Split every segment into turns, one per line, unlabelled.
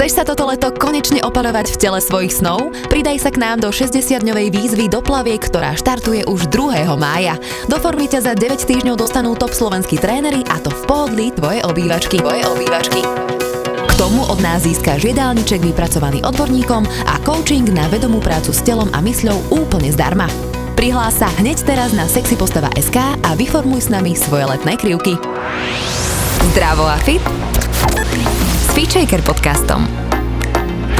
Chceš sa toto leto konečne opalovať v tele svojich snov? Pridaj sa k nám do 60-dňovej výzvy do plaviek, ktorá štartuje už 2. mája. Do formy ťa za 9 týždňov dostanú top slovenskí tréneri a to v pohodlí tvoje obývačky. Tvoje obývačky. K tomu od nás získaš jedálniček vypracovaný odborníkom a coaching na vedomú prácu s telom a mysľou úplne zdarma. Prihlás sa hneď teraz na sexypostava.sk a vyformuj s nami svoje letné krivky. Zdravo a fit Feature podcastom.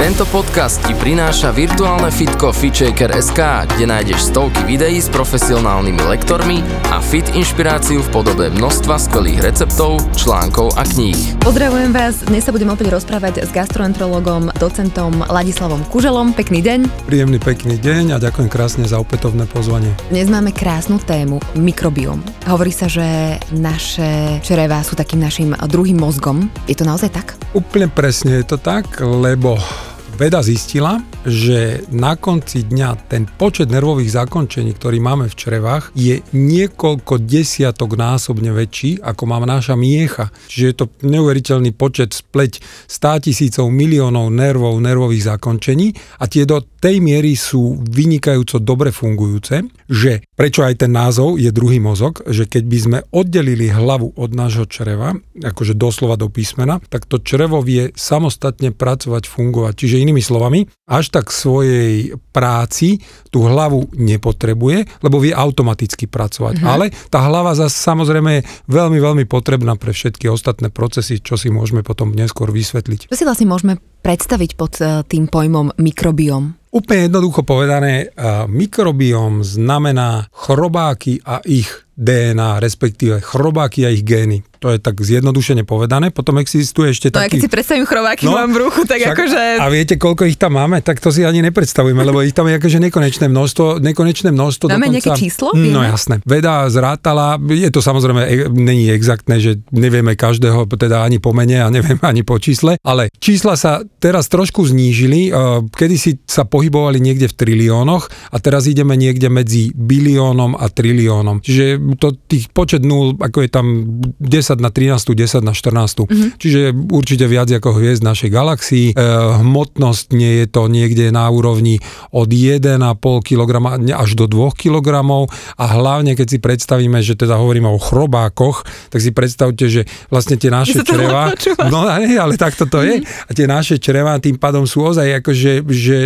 Tento podcast ti prináša virtuálne fitko FitShaker.sk, kde nájdeš stovky videí s profesionálnymi lektormi a fit inšpiráciu v podobe množstva skvelých receptov, článkov a kníh.
Pozdravujem vás, dnes sa budem opäť rozprávať s gastroenterologom, docentom Ladislavom Kuželom. Pekný deň.
Príjemný pekný deň a ďakujem krásne za opätovné pozvanie.
Dnes máme krásnu tému, mikrobiom. Hovorí sa, že naše črevá sú takým našim druhým mozgom. Je to naozaj tak?
Úplne presne je to tak, lebo veda zistila, že na konci dňa ten počet nervových zakončení, ktorý máme v črevách, je niekoľko desiatok násobne väčší, ako má naša miecha. Čiže je to neuveriteľný počet spleť 100 tisícov miliónov nervov, nervových zakončení a tie do tej miery sú vynikajúco dobre fungujúce, že prečo aj ten názov je druhý mozog, že keď by sme oddelili hlavu od nášho čreva, akože doslova do písmena, tak to črevo vie samostatne pracovať, fungovať. Čiže inými slovami, až tak svojej práci tú hlavu nepotrebuje, lebo vie automaticky pracovať. Mm-hmm. Ale tá hlava zase samozrejme je veľmi, veľmi potrebná pre všetky ostatné procesy, čo si môžeme potom neskôr vysvetliť.
Čo si vlastne môžeme predstaviť pod eh, tým pojmom mikrobiom?
Úplne jednoducho povedané, mikrobióm znamená chrobáky a ich DNA, respektíve chrobáky a ich gény. To je tak zjednodušene povedané. Potom existuje ešte
no,
taký...
No keď si predstavím chrobáky no, mám v ruchu, tak však, akože...
A viete, koľko ich tam máme? Tak to si ani nepredstavujeme, lebo ich tam je akože nekonečné množstvo. Nekonečné množstvo
máme dokonca... nejaké číslo?
No jasné. Veda zrátala, je to samozrejme, e, není exaktné, že nevieme každého, teda ani po mene a nevieme ani po čísle, ale čísla sa teraz trošku znížili. E, kedy si sa pohybovali niekde v triliónoch a teraz ideme niekde medzi biliónom a triliónom. Čiže to tých počet nul, ako je tam 10 10 na 13, 10 na 14. Mm-hmm. Čiže určite viac ako hviezd našej galaxii. E, hmotnosť nie je to niekde na úrovni od 1,5 kg až do 2 kg a hlavne keď si predstavíme, že teda hovoríme o chrobákoch, tak si predstavte, že vlastne tie naše čreva, no nie, ale takto to je, mm-hmm. a tie naše čreva tým pádom sú ozaj akože že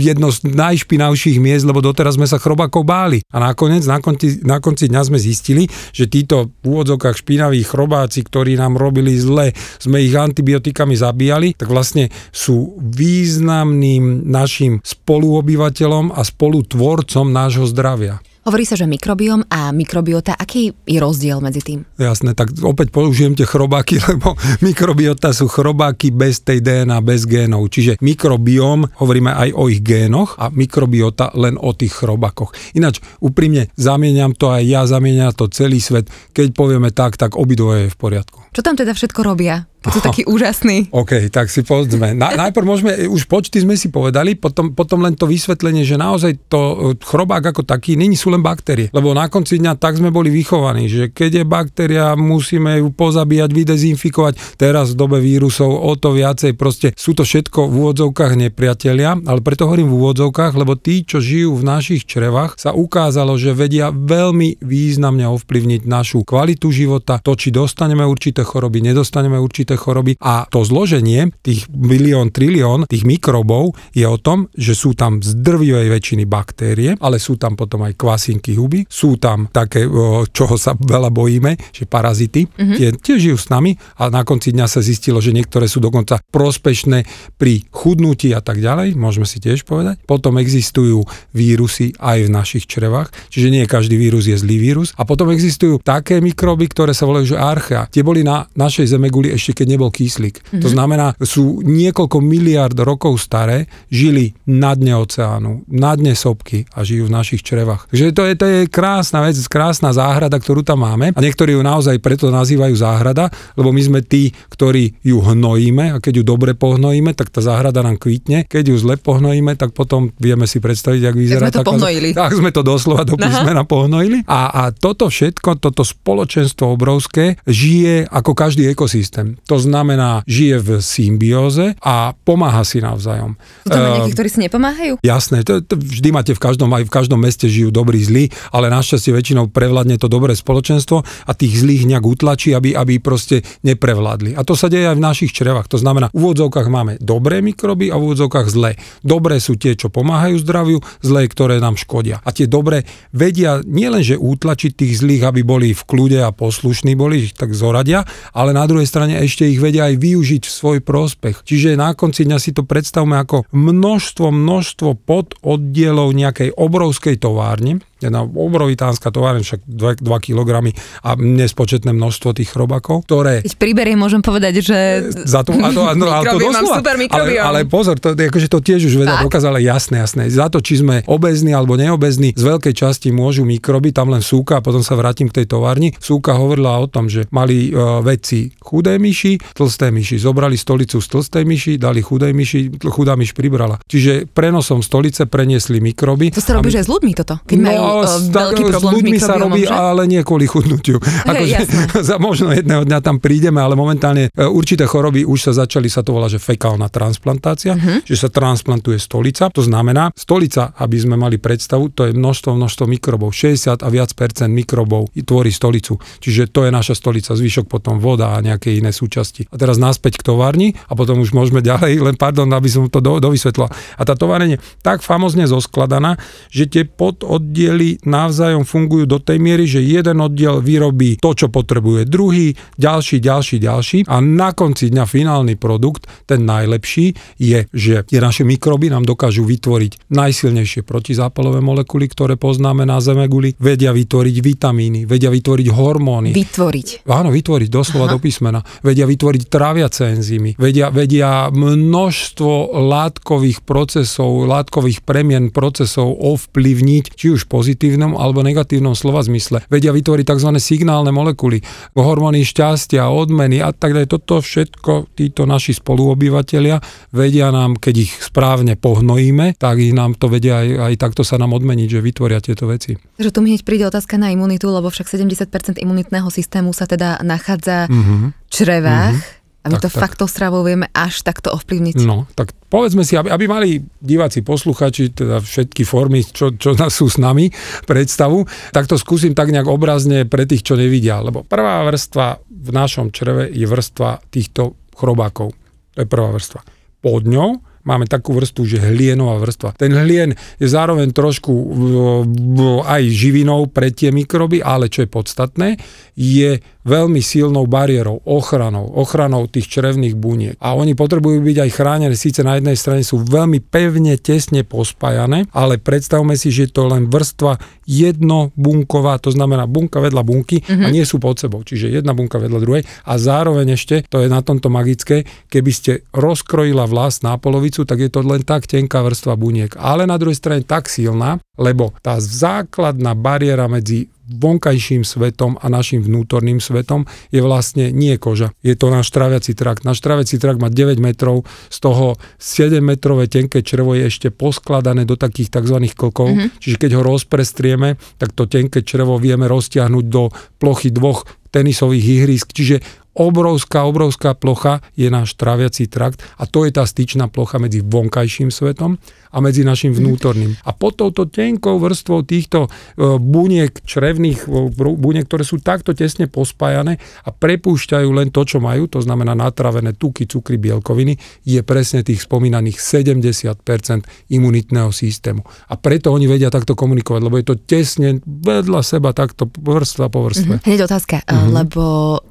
jedno z najšpinavších miest, lebo doteraz sme sa chrobákov báli. A nakoniec, na konci, na konci dňa sme zistili, že títo v úvodzokách špinaví špinaví chrobáci, ktorí nám robili zle, sme ich antibiotikami zabíjali, tak vlastne sú významným našim spoluobyvateľom a spolutvorcom nášho zdravia.
Hovorí sa, že mikrobiom a mikrobiota, aký je rozdiel medzi tým?
Jasné, tak opäť použijem tie chrobáky, lebo mikrobiota sú chrobáky bez tej DNA, bez génov. Čiže mikrobiom, hovoríme aj o ich génoch a mikrobiota len o tých chrobákoch. Ináč, úprimne, zamieňam to aj ja, zamieňam to celý svet. Keď povieme tak, tak obidvoje je v poriadku.
Čo tam teda všetko robia? Keď sú taký úžasný.
OK, tak si povedzme. Na, najprv môžeme, už počty sme si povedali, potom, potom len to vysvetlenie, že naozaj to e, chrobák ako taký, není sú len baktérie. Lebo na konci dňa tak sme boli vychovaní, že keď je baktéria, musíme ju pozabíjať, vydezinfikovať. Teraz v dobe vírusov o to viacej, proste sú to všetko v úvodzovkách nepriatelia, ale preto hovorím v úvodzovkách, lebo tí, čo žijú v našich črevách, sa ukázalo, že vedia veľmi významne ovplyvniť našu kvalitu života, to, či dostaneme určité choroby, nedostaneme určité určité choroby a to zloženie tých bilión, trilión tých mikrobov je o tom, že sú tam z drvivej väčšiny baktérie, ale sú tam potom aj kvasinky huby, sú tam také, čoho sa veľa bojíme, že parazity, mm-hmm. tie tiež žijú s nami a na konci dňa sa zistilo, že niektoré sú dokonca prospešné pri chudnutí a tak ďalej, môžeme si tiež povedať. Potom existujú vírusy aj v našich črevách, čiže nie každý vírus je zlý vírus. A potom existujú také mikroby, ktoré sa volajú že archea. Tie boli na našej zemeguli ešte keď keď nebol kyslík. Mm-hmm. To mhm. znamená, sú niekoľko miliard rokov staré, žili na dne oceánu, na dne sopky a žijú v našich črevách. Takže to je, to je krásna vec, krásna záhrada, ktorú tam máme a niektorí ju naozaj preto nazývajú záhrada, lebo my sme tí, ktorí ju hnojíme a keď ju dobre pohnojíme, tak tá záhrada nám kvitne. Keď ju zle pohnojíme, tak potom vieme si predstaviť, ako vyzerá.
Tak sme to pohnojili.
Tak sme to doslova do písmena pohnojili. A, a toto všetko, toto spoločenstvo obrovské žije ako každý ekosystém. To To znamená, žije v symbióze a pomáha si navzájom.
Sú tam
Ehm,
nejakí, ktorí si nepomáhajú?
Jasné, to, to vždy máte v každom, aj v každom meste žijú dobrí, zlí, ale našťastie väčšinou prevládne to dobré spoločenstvo a tých zlých nejak utlačí, aby, aby proste neprevládli. A to sa deje aj v našich črevách. To znamená, v úvodzovkách máme dobré mikroby a v úvodzovkách zlé. Dobré sú tie, čo pomáhajú zdraviu, zlé, ktoré nám škodia. A tie dobré vedia nielenže útlačiť tých zlých, aby boli v kľude a poslušní boli, tak zoradia, ale na druhej strane ešte ich vedia aj využiť v svoj prospech. Čiže na konci dňa si to predstavme ako množstvo, množstvo pododdielov nejakej obrovskej továrne, jedna obrovitánska továrne, však 2, 2 kg a nespočetné množstvo tých chrobakov, ktoré
Keď priberiem, môžem povedať, že...
za to, a to, a, no, ale to doslova,
super
ale, ale pozor, to, akože to tiež už veda
Fakt?
dokázala jasné, jasné. Za to, či sme obezní alebo neobezní, z veľkej časti môžu mikroby, tam len súka, a potom sa vrátim k tej továrni. Súka hovorila o tom, že mali uh, vedci chudé myši, tlsté myši. Zobrali stolicu z tlstej myši, dali chudej myši, chudá myš pribrala. Čiže prenosom stolice preniesli mikroby.
To sa robí, že s ľuďmi toto, keď majú
No,
veľký problém
s ľuďmi sa robí,
že?
ale nie kvôli chudnutiu. Akože,
jasné.
za možno jedného dňa tam prídeme, ale momentálne e, určité choroby už sa začali, sa to volá, že fekálna transplantácia,
Mhm.
že sa transplantuje stolica. To znamená, stolica, aby sme mali predstavu, to je množstvo, množstvo mikrobov. 60 a viac percent mikrobov tvorí stolicu. Čiže to je naša stolica, zvyšok potom voda a nejaké iné súčasti. A teraz naspäť k továrni a potom už môžeme ďalej, len pardon, aby som to do, dovysvetlil. A tá továrne je tak famozne zoskladaná, že tie pododdiely navzájom fungujú do tej miery, že jeden oddiel vyrobí to, čo potrebuje druhý, ďalší, ďalší, ďalší a na konci dňa finálny produkt, ten najlepší, je, že tie naše mikroby nám dokážu vytvoriť najsilnejšie protizápalové molekuly, ktoré poznáme na zemeguli, vedia vytvoriť vitamíny, vedia vytvoriť hormóny.
Vytvoriť.
Áno, vytvoriť doslova do písmena. Vedia vytvoriť tráviace enzymy. Vedia, vedia množstvo látkových procesov, látkových premien procesov ovplyvniť, či už v pozitívnom alebo negatívnom slova zmysle. Vedia vytvoriť tzv. signálne molekuly, hormóny šťastia, odmeny a tak ďalej. Toto všetko títo naši spoluobyvatelia vedia nám, keď ich správne pohnojíme, tak ich nám to vedia aj, aj takto sa nám odmeniť, že vytvoria tieto veci.
Takže tu hneď príde otázka na imunitu, lebo však 70% imunitného systému sa teda nachádza
Mhm.
v črevách. A my
Tak,
to
tak.
fakt tou stravou vieme až takto ovplyvniť.
No, tak povedzme si, aby, aby mali diváci, posluchači, teda všetky formy, čo, čo nás sú s nami, predstavu, tak to skúsim tak nejak obrazne pre tých, čo nevidia. Lebo prvá vrstva v našom čreve je vrstva týchto chrobákov. To je prvá vrstva. Pod ňou máme takú vrstvu, že hlienová vrstva. Ten hlien je zároveň trošku v, v, aj živinou pre tie mikroby, ale čo je podstatné, je veľmi silnou bariérou, ochranou, ochranou tých črevných buniek. A oni potrebujú byť aj chránené, síce na jednej strane sú veľmi pevne, tesne pospájané, ale predstavme si, že to len vrstva jednobunková, to znamená bunka vedľa bunky mm-hmm. a nie sú pod sebou, čiže jedna bunka vedľa druhej a zároveň ešte, to je na tomto magické, keby ste rozkrojila vlas na polovicu, tak je to len tak tenká vrstva buniek, ale na druhej strane tak silná, lebo tá základná bariéra medzi vonkajším svetom a našim vnútorným svetom je vlastne nie koža. Je to náš traviaci trakt. Náš traviaci trakt má 9 metrov, z toho 7 metrové tenké črevo je ešte poskladané do takých tzv. klkov, mm-hmm. čiže keď ho rozprestrieme, tak to tenké črevo vieme roztiahnuť do plochy dvoch tenisových ihrisk, čiže obrovská, obrovská plocha je náš tráviací trakt a to je tá styčná plocha medzi vonkajším svetom a medzi našim vnútorným. A pod touto tenkou vrstvou týchto e, buniek, črevných e, buniek, ktoré sú takto tesne pospájané a prepúšťajú len to, čo majú, to znamená natravené tuky, cukry, bielkoviny, je presne tých spomínaných 70% imunitného systému. A preto oni vedia takto komunikovať, lebo je to tesne vedľa seba takto vrstva po vrstve.
Hneď otázka, mm-hmm. lebo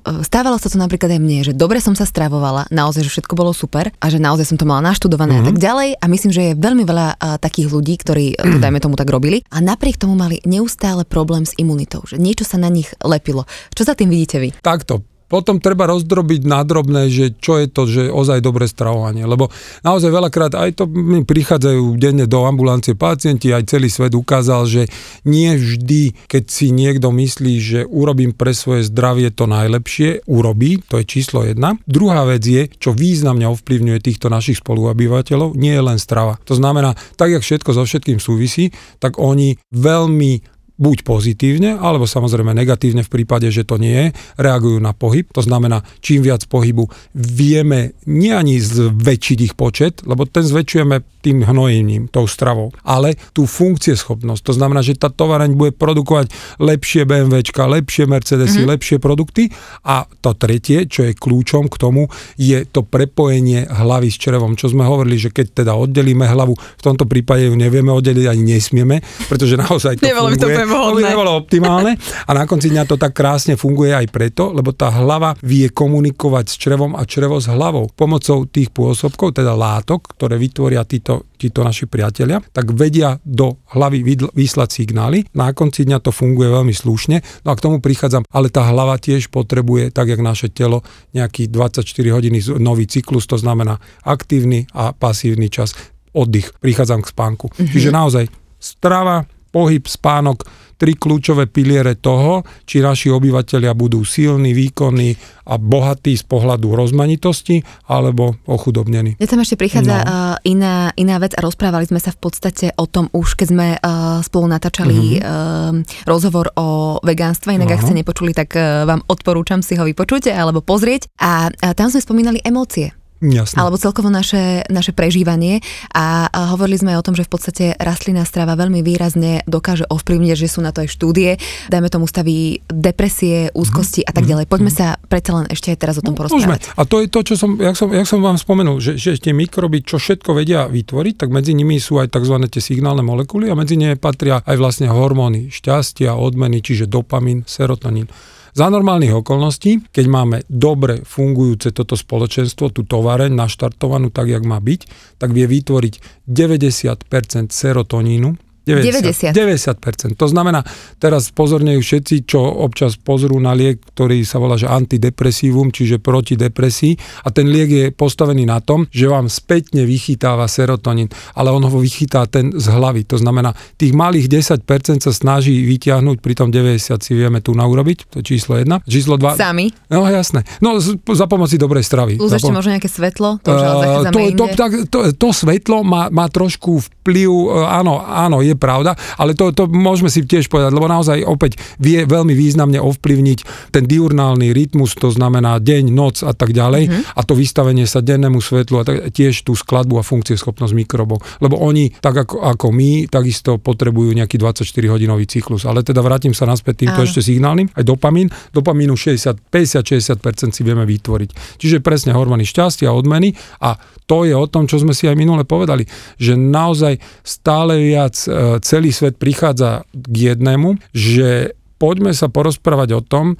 e, stávalo sa to napríklad aj mne, že dobre som sa stravovala, naozaj, že všetko bolo super a že naozaj som to mala naštudované mm-hmm. a tak ďalej a myslím, že je veľmi veľa a, takých ľudí, ktorí to dajme tomu tak robili a napriek tomu mali neustále problém s imunitou, že niečo sa na nich lepilo. Čo za tým vidíte vy?
Takto. Potom treba rozdrobiť na drobné, že čo je to, že ozaj dobré stravovanie. Lebo naozaj veľakrát aj to mi prichádzajú denne do ambulancie pacienti, aj celý svet ukázal, že nie vždy, keď si niekto myslí, že urobím pre svoje zdravie to najlepšie, urobí, to je číslo jedna. Druhá vec je, čo významne ovplyvňuje týchto našich spoluobyvateľov, nie je len strava. To znamená, tak jak všetko so všetkým súvisí, tak oni veľmi buď pozitívne, alebo samozrejme negatívne v prípade, že to nie je, reagujú na pohyb. To znamená, čím viac pohybu vieme nie ani zväčšiť ich počet, lebo ten zväčšujeme tým hnojením, tou stravou, ale tú funkcieschopnosť. To znamená, že tá tovareň bude produkovať lepšie BMWčka, lepšie Mercedesy, mm-hmm. lepšie produkty a to tretie, čo je kľúčom k tomu, je to prepojenie hlavy s črevom, čo sme hovorili, že keď teda oddelíme hlavu, v tomto prípade ju nevieme oddeliť ani nesmieme, pretože naozaj to
Nebolo
funguje.
To,
to by nebolo optimálne a na konci dňa to tak krásne funguje aj preto, lebo tá hlava vie komunikovať s črevom a črevo s hlavou. Pomocou tých pôsobkov, teda látok, ktoré vytvoria títo, títo naši priatelia, tak vedia do hlavy vyslať signály. Na konci dňa to funguje veľmi slušne. No a k tomu prichádzam, ale tá hlava tiež potrebuje, tak jak naše telo, nejaký 24 hodiny nový cyklus, to znamená aktívny a pasívny čas oddych. Prichádzam k spánku. Mm-hmm. Čiže naozaj strava, pohyb, spánok, tri kľúčové piliere toho, či naši obyvateľia budú silní, výkonní a bohatí z pohľadu rozmanitosti alebo ochudobnení.
Ja tam ešte prichádza no. uh, iná, iná vec a rozprávali sme sa v podstate o tom už, keď sme uh, spolu natáčali mm-hmm. rozhovor o vegánstve, inak uh-huh. ak ste nepočuli, tak vám odporúčam si ho vypočuť alebo pozrieť. A, a tam sme spomínali emócie.
Jasne.
alebo celkovo naše, naše prežívanie a, a hovorili sme o tom, že v podstate rastlinná strava veľmi výrazne dokáže ovplyvniť, že sú na to aj štúdie, dajme tomu staví depresie, úzkosti mm-hmm. a tak ďalej. Poďme mm-hmm. sa predsa len ešte aj teraz o tom no, porozprávať.
Môžeme. A to je to, čo som, jak som, jak som vám spomenul, že, že tie mikroby, čo všetko vedia vytvoriť, tak medzi nimi sú aj tzv. tie signálne molekuly a medzi nimi patria aj vlastne hormóny šťastia, odmeny, čiže dopamin, serotonín. Za normálnych okolností, keď máme dobre fungujúce toto spoločenstvo, tú tovareň naštartovanú tak, jak má byť, tak vie vytvoriť 90% serotonínu,
90.
90%. To znamená, teraz pozorne všetci, čo občas pozrú na liek, ktorý sa volá že antidepresívum, čiže proti depresii a ten liek je postavený na tom, že vám spätne vychytáva serotonín, ale on ho vychytá ten z hlavy. To znamená, tých malých 10% sa snaží vyťahnuť, pri tom 90 si vieme tu naurobiť, to je číslo 1. Číslo 2.
Sami?
No jasné. No za pomoci dobrej stravy.
Plus ešte pom- možno nejaké svetlo? To, uh, to, to, to, to, to svetlo
má, má trošku vplyv, uh, áno, áno, je je pravda, ale to, to môžeme si tiež povedať, lebo naozaj opäť vie veľmi významne ovplyvniť ten diurnálny rytmus, to znamená deň, noc a tak ďalej mm-hmm. a to vystavenie sa dennému svetlu a tak, tiež tú skladbu a funkcieschopnosť mikrobov. Lebo oni, tak ako, ako my, takisto potrebujú nejaký 24-hodinový cyklus. Ale teda vrátim sa naspäť týmto Áno. ešte signálnym, aj dopamín. Dopamínu 60, 50-60% si vieme vytvoriť. Čiže presne hormóny šťastia, odmeny a to je o tom, čo sme si aj minule povedali, že naozaj stále viac e, celý svet prichádza k jednému, že poďme sa porozprávať o tom,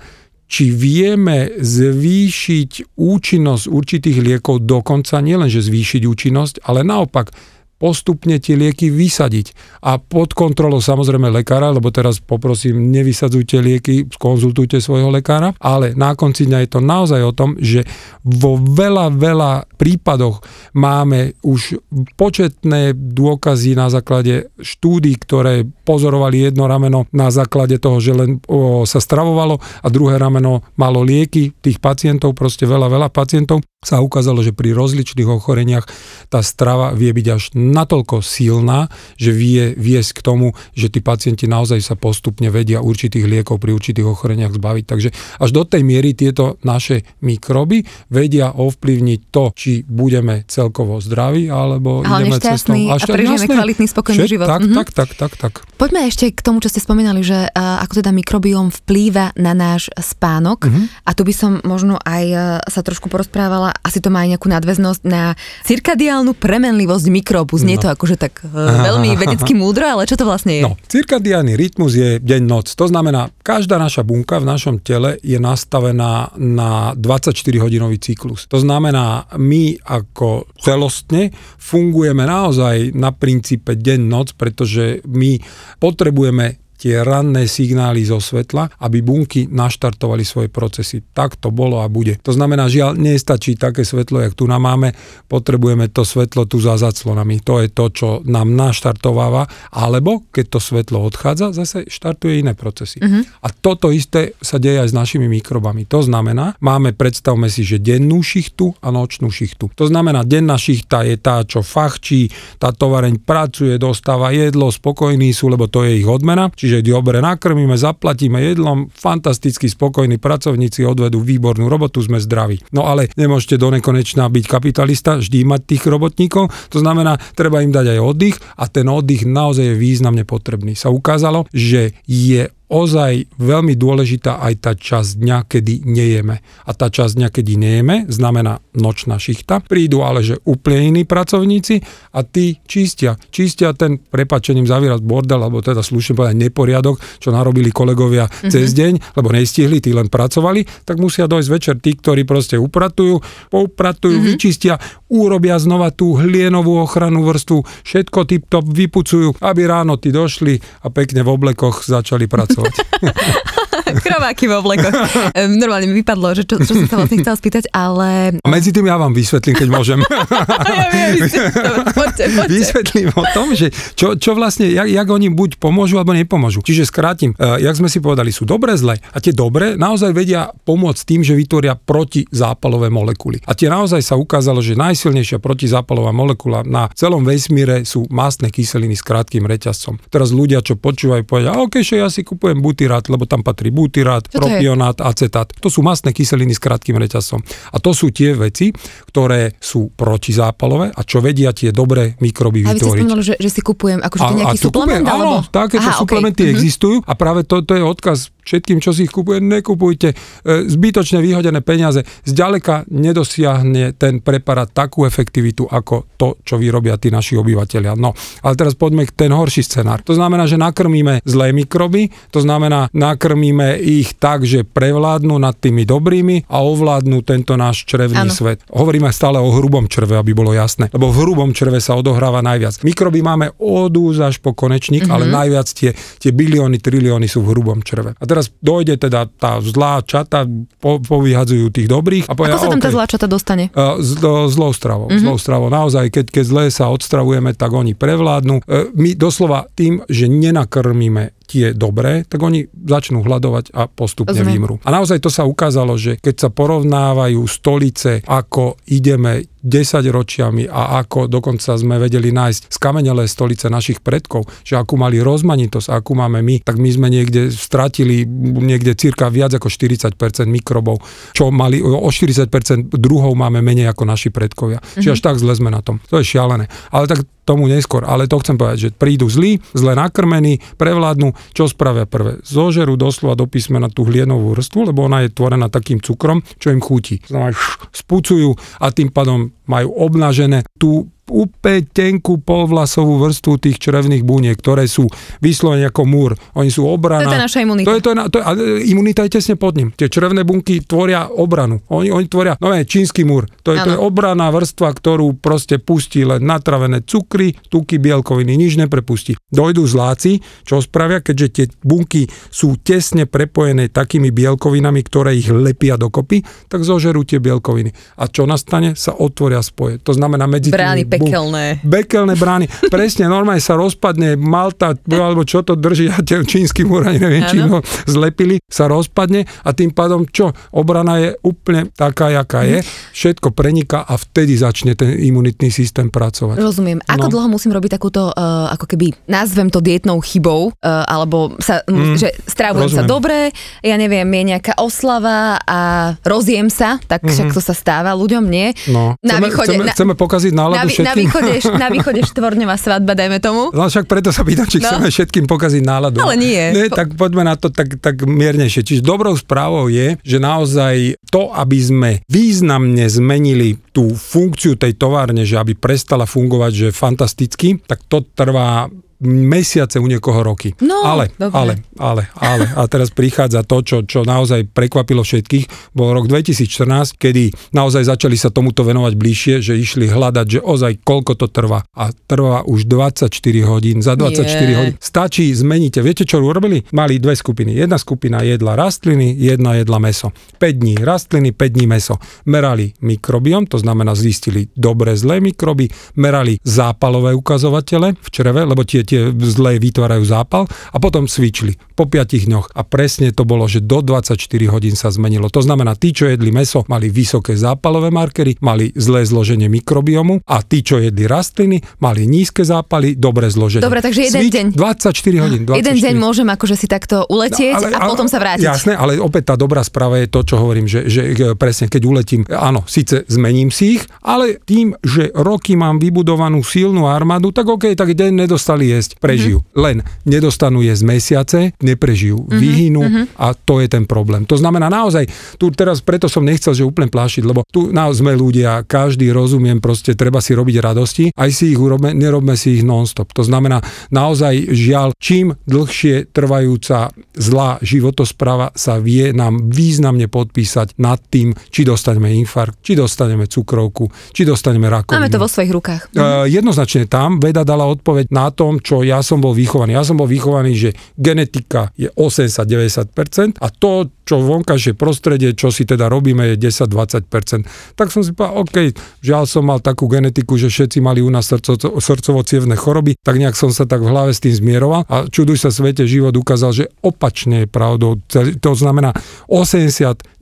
či vieme zvýšiť účinnosť určitých liekov dokonca, nielenže zvýšiť účinnosť, ale naopak postupne tie lieky vysadiť. A pod kontrolou samozrejme lekára, lebo teraz poprosím, nevysadzujte lieky, konzultujte svojho lekára, ale na konci dňa je to naozaj o tom, že vo veľa, veľa prípadoch máme už početné dôkazy na základe štúdí, ktoré pozorovali jedno rameno na základe toho, že len o, sa stravovalo a druhé rameno malo lieky tých pacientov, proste veľa, veľa pacientov sa ukázalo, že pri rozličných ochoreniach tá strava vie byť až natoľko silná, že vie viesť k tomu, že tí pacienti naozaj sa postupne vedia určitých liekov pri určitých ochoreniach zbaviť. Takže až do tej miery tieto naše mikroby vedia ovplyvniť to, či budeme celkovo zdraví, alebo
Ale ideme cestou. A, a prežijeme kvalitný, spokojný život.
Tak, mm-hmm. tak, tak, tak, tak.
Poďme ešte k tomu, čo ste spomínali, že uh, ako teda mikrobióm vplýva na náš spánok. Mm-hmm. A tu by som možno aj uh, sa trošku porozprávala asi to má aj nejakú nadväznosť na cirkadiálnu premenlivosť mikróbu. Znie no. to akože tak uh, veľmi vedecky múdro, ale čo to vlastne je?
No, cirkadiálny rytmus je deň-noc. To znamená, každá naša bunka v našom tele je nastavená na 24-hodinový cyklus. To znamená, my ako celostne fungujeme naozaj na princípe deň-noc, pretože my potrebujeme tie ranné signály zo svetla, aby bunky naštartovali svoje procesy. Tak to bolo a bude. To znamená, žiaľ, nestačí také svetlo, jak tu nám máme, potrebujeme to svetlo tu za zaclonami. To je to, čo nám naštartováva, alebo keď to svetlo odchádza, zase štartuje iné procesy. Uh-huh. A toto isté sa deje aj s našimi mikrobami. To znamená, máme, predstavme si, že dennú šichtu a nočnú šichtu. To znamená, denná šichta je tá, čo fachčí, tá tovareň pracuje, dostáva jedlo, spokojní sú, lebo to je ich odmena, čiže že dobre nakrmíme, zaplatíme jedlom, fantasticky spokojní pracovníci odvedú výbornú robotu, sme zdraví. No ale nemôžete do nekonečna byť kapitalista, vždy mať tých robotníkov, to znamená, treba im dať aj oddych a ten oddych naozaj je významne potrebný. Sa ukázalo, že je ozaj veľmi dôležitá aj tá časť dňa, kedy nejeme. A tá časť dňa, kedy nejeme, znamená nočná šichta. Prídu ale, že úplne iní pracovníci a tí čistia. Čistia ten, prepačením zavírať bordel, alebo teda slušne povedať neporiadok, čo narobili kolegovia mm-hmm. cez deň, lebo nestihli, tí len pracovali, tak musia dojsť večer tí, ktorí proste upratujú, poupratujú, mm-hmm. vyčistia, urobia znova tú hlienovú ochranu vrstvu, všetko tip-top vypucujú, aby ráno tí došli a pekne v oblekoch začali pracovať pracovať.
Krováky v oblekoch. Normálne mi vypadlo, že čo, čo som sa vlastne chcela spýtať, ale...
A medzi tým ja vám vysvetlím, keď môžem.
ja viem, poďte, poďte.
Vysvetlím o tom, že čo, čo vlastne, jak, jak oni buď pomôžu, alebo nepomôžu. Čiže skrátim, uh, jak sme si povedali, sú dobré, zlé. A tie dobré naozaj vedia pomôcť tým, že vytvoria protizápalové molekuly. A tie naozaj sa ukázalo, že najsilnejšia protizápalová molekula na celom vesmíre sú mastné kyseliny s krátkým reťazcom. Teraz ľudia, čo počúvajú, povedia, OK, že ja si kupujem butyrát, lebo tam patrí butyrát, propionát, acetát. To sú masné kyseliny s krátkým reťazom. A to sú tie veci, ktoré sú protizápalové a čo vedia tie dobré mikroby
vytvoriť. A vy
ste
že, že si kupujem akože a, nejaký a suplement?
Kupujem,
alebo...
Áno, takéto Aha, suplementy okay. Mhm. existujú a práve to, to je odkaz všetkým, čo si ich kupuje, nekupujte e, zbytočne vyhodené peniaze. Zďaleka nedosiahne ten preparát takú efektivitu, ako to, čo vyrobia tí naši obyvateľia. No, ale teraz poďme k ten horší scenár. To znamená, že nakrmíme zlé mikroby, to znamená, nakrmíme ich tak, že prevládnu nad tými dobrými a ovládnu tento náš črevný ano. svet. Hovoríme stále o hrubom črve, aby bolo jasné, lebo v hrubom črve sa odohráva najviac. Mikroby máme od až po konečník, mm-hmm. ale najviac tie, tie bilióny, trilióny sú v hrubom črve. A teraz dojde teda tá zlá čata, po, povyhadzujú tých dobrých. A
povedia, Ako sa tam okay, tá zlá čata dostane?
Uh, zlou stravou. Mm-hmm. Zlou stravou. Naozaj, keď, keď zle sa odstravujeme, tak oni prevládnu. Uh, my doslova tým, že nenakrmíme tie dobré, tak oni začnú hľadovať a postupne Rozumiem. vymrú. A naozaj to sa ukázalo, že keď sa porovnávajú stolice, ako ideme 10 ročiami a ako dokonca sme vedeli nájsť skamenelé stolice našich predkov, že akú mali rozmanitosť, akú máme my, tak my sme niekde stratili niekde cirka viac ako 40% mikrobov, čo mali o 40% druhov máme menej ako naši predkovia. Mm-hmm. Čiže až tak zle sme na tom. To je šialené. Ale tak tomu neskôr. Ale to chcem povedať, že prídu zlí, zle nakrmení, prevládnu, čo spravia prvé? Zožerú doslova do písmena tú hlienovú vrstvu, lebo ona je tvorená takým cukrom, čo im chutí. Znamená, spúcujú a tým pádom majú obnažené tú úplne tenkú polvlasovú vrstvu tých črevných buniek, ktoré sú vyslovene ako múr. Oni sú obrana.
To je naša imunita.
To je, to je, to je, imunita je tesne pod ním. Tie črevné bunky tvoria obranu. Oni, oni tvoria, no je, čínsky múr. To je, to je obraná vrstva, ktorú proste pustí len natravené cukry, tuky, bielkoviny, nič neprepustí. Dojdú zláci, čo spravia, keďže tie bunky sú tesne prepojené takými bielkovinami, ktoré ich lepia dokopy, tak zožerú tie bielkoviny. A čo nastane? Sa otvoria spoje. To znamená medzi
Brány Bekelné.
Bekelné brány. Presne, normálne sa rozpadne Malta, alebo čo to drží, a tie čínsky múr, neviem, či ho zlepili, sa rozpadne a tým pádom čo? Obrana je úplne taká, jaká je. Všetko preniká a vtedy začne ten imunitný systém pracovať.
Rozumiem. Ako no. dlho musím robiť takúto, uh, ako keby, nazvem to dietnou chybou, uh, alebo sa, mm, že strávujem rozumiem. sa dobre, ja neviem, je nejaká oslava a rozjem sa, tak mm-hmm. však to sa stáva ľuďom, nie?
No. Na chceme, východe, chceme, na, chceme pokaziť náladu na,
všetkým. Na východe, na východe štvorňová svadba, dajme tomu.
No však preto sa pýtam, či no. chceme všetkým pokaziť náladu.
Ale nie.
nie tak poďme na to tak, tak miernejšie. Čiže dobrou správou je, že naozaj to, aby sme významne zmenili tú funkciu tej továrne, že aby prestala fungovať, že fantasticky, tak to trvá mesiace, u niekoho roky.
No,
ale, dobre. ale, ale, ale. A teraz prichádza to, čo, čo naozaj prekvapilo všetkých. Bol rok 2014, kedy naozaj začali sa tomuto venovať bližšie, že išli hľadať, že ozaj koľko to trvá. A trvá už 24 hodín. Za 24 Nie. hodín. Stačí, zmeníte. Viete, čo urobili? Mali dve skupiny. Jedna skupina jedla rastliny, jedna jedla meso. 5 dní rastliny, 5 dní meso. Merali mikrobiom, to znamená zistili dobre, zlé mikroby, merali zápalové ukazovatele v čreve, lebo tie tie zlé vytvárajú zápal a potom svičli po 5 dňoch. A presne to bolo, že do 24 hodín sa zmenilo. To znamená, tí, čo jedli meso, mali vysoké zápalové markery, mali zlé zloženie mikrobiomu a tí, čo jedli rastliny, mali nízke zápaly, dobré zloženie.
Dobre, takže jeden
Svič
deň.
24 hodín. 24.
Jeden deň môžem akože si takto uletieť
No, ale-
a potom sa vrátiť.
Jasné, ale opäť tá dobrá správa je to, čo hovorím, že, že e, presne keď uletím, áno, síce zmením si ich, ale tým, že roky mám vybudovanú silnú armádu, tak OK, tak deň nedostali jesť, prežijú.
Mhm.
Len nedostanú jesť mesiace, neprežijú, vyhynú
mhm.
a to je ten problém. To znamená naozaj, tu teraz preto som nechcel, že úplne plášiť, lebo tu naozaj sme ľudia, každý rozumiem, proste treba si robiť radosti, aj si ich urobme, nerobme si ich non-stop. To znamená, naozaj žiaľ, čím dlhšie trvajúca zlá životospráva sa vie nám významne podpísať nad tým, či dostaneme infarkt, či dostaneme cukrovku, či dostaneme rakovinu.
Máme to vo svojich rukách.
Uh, jednoznačne tam veda dala odpoveď na tom, čo ja som bol vychovaný. Ja som bol vychovaný, že genetika je 80-90% a to, čo vonkajšie prostredie, čo si teda robíme, je 10-20%. Tak som si povedal, OK, žiaľ som mal takú genetiku, že všetci mali u nás srdco, srdcovo-cievne choroby, tak nejak som sa tak v hlave s tým zmieroval a čuduj sa svete, život ukázal, že opačne je pravdou. To znamená 80-90%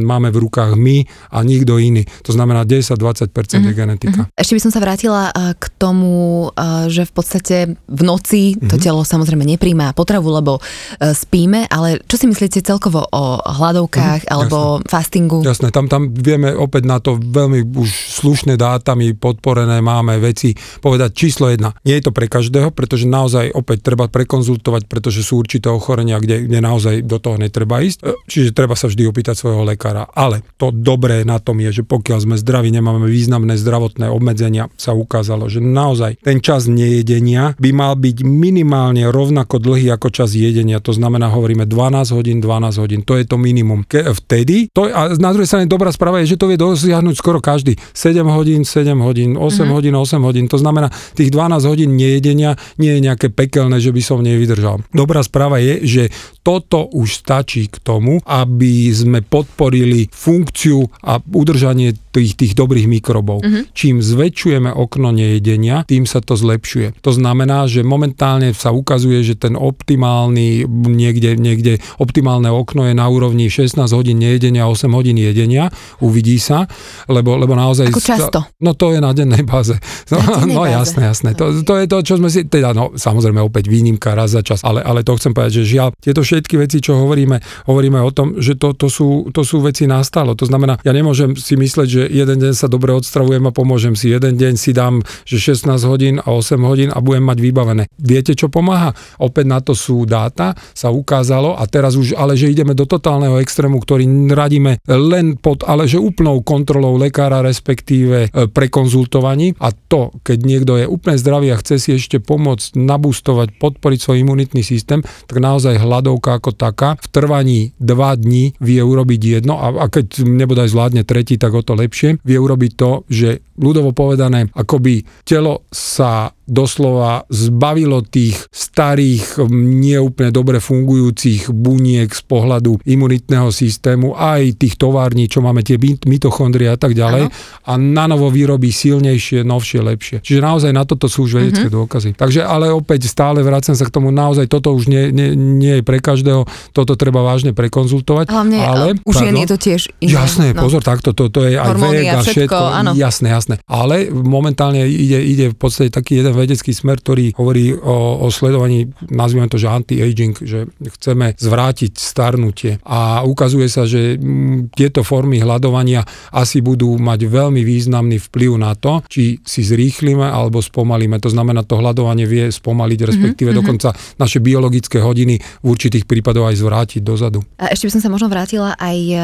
máme v rukách my a nikto iný. To znamená 10-20% mm-hmm. je genetika.
Ešte by som sa vrátila a, k tomu, a, že v podstate v noci to telo samozrejme nepríjma potravu, lebo e, spíme, ale čo si myslíte celkovo o hladovkách alebo fastingu?
Jasné, tam, tam vieme opäť na to veľmi už slušné dátami podporené máme veci povedať číslo jedna. Nie je to pre každého, pretože naozaj opäť treba prekonzultovať, pretože sú určité ochorenia, kde, kde naozaj do toho netreba ísť. E, Čiže treba sa vždy opýtať svojho lekára. Ale to dobré na tom je, že pokiaľ sme zdraví, nemáme významné zdravotné obmedzenia, sa ukázalo, že naozaj ten čas nejedenia by mal byť minimálne rovnako dlhý ako čas jedenia. To znamená, hovoríme 12 hodín, 12 hodín. To je to minimum. Ke, vtedy, to, a na druhej strane dobrá správa je, že to vie dosiahnuť skoro každý. 7 hodín, 7 hodín, 8 mm-hmm. hodín, 8 hodín. To znamená, tých 12 hodín nejedenia nie je nejaké pekelné, že by som nevydržal. Dobrá správa je, že toto už stačí k tomu, aby sme podporili funkciu a udržanie tých, tých dobrých mikrobov. Mm-hmm. Čím zväčšujeme okno nejedenia, tým sa to zlepšuje. To znamená, že momentálne sa ukazuje, že ten optimálny, niekde, niekde optimálne okno je na úrovni 16 hodín nejedenia, 8 hodín jedenia, uvidí sa, lebo, lebo naozaj...
Ako často?
No to je na dennej báze. No,
Na dennej
no
báze.
jasné, jasné. To, to je to, čo sme si, teda no samozrejme opäť výnimka raz za čas, ale, ale to chcem povedať, že žiaľ, tieto všetky veci, čo hovoríme, hovoríme o tom, že to, to, sú, to sú veci nastalo. To znamená, ja nemôžem si mysleť, že jeden deň sa dobre odstravujem a pomôžem si. Jeden deň si dám, že 16 hodín a 8 hodín a budem mať vybavené. Viete, čo pomáha? Opäť na to sú dáta, sa ukázalo a teraz už, ale že ideme do totálneho extrému, ktorý radíme len pod, ale že úplnou kontrolou lekára, respektíve e, prekonzultovaní a to, keď niekto je úplne zdravý a chce si ešte pomôcť nabústovať, podporiť svoj imunitný systém, tak naozaj hladovka ako taká v trvaní 2 dní vie urobiť jedno a, a keď nebodaj zvládne tretí, tak o to lepšie. Vie urobiť to, že ľudovo povedané, akoby telo sa doslova zbavilo tých starých, neúplne dobre fungujúcich buniek z pohľadu imunitného systému, aj tých tovární, čo máme tie mit- mitochondrie a tak ďalej, a na novo vyrobí silnejšie, novšie, lepšie. Čiže naozaj na toto sú už vedecké mm-hmm. dôkazy. Takže ale opäť stále vracam sa k tomu, naozaj toto už nie, nie, nie je pre každého, toto treba vážne prekonzultovať.
Hlavne
ale,
ale, u žien je to tiež iné.
Jasné, no. pozor, takto, to, to je aj vek
a
a
všetko,
všetko,
áno.
jasné, jasné. Ale momentálne ide, ide v podstate taký jeden vedecký smer, ktorý hovorí o, o sledovaní, nazvime to, že anti-aging, že chceme zvrátiť starnutie. A ukazuje sa, že mm, tieto formy hľadovania asi budú mať veľmi významný vplyv na to, či si zrýchlime alebo spomalíme. To znamená, to hľadovanie vie spomaliť, respektíve mm-hmm. dokonca naše biologické hodiny v určitých prípadoch aj zvrátiť dozadu.
A ešte by som sa možno vrátila aj e,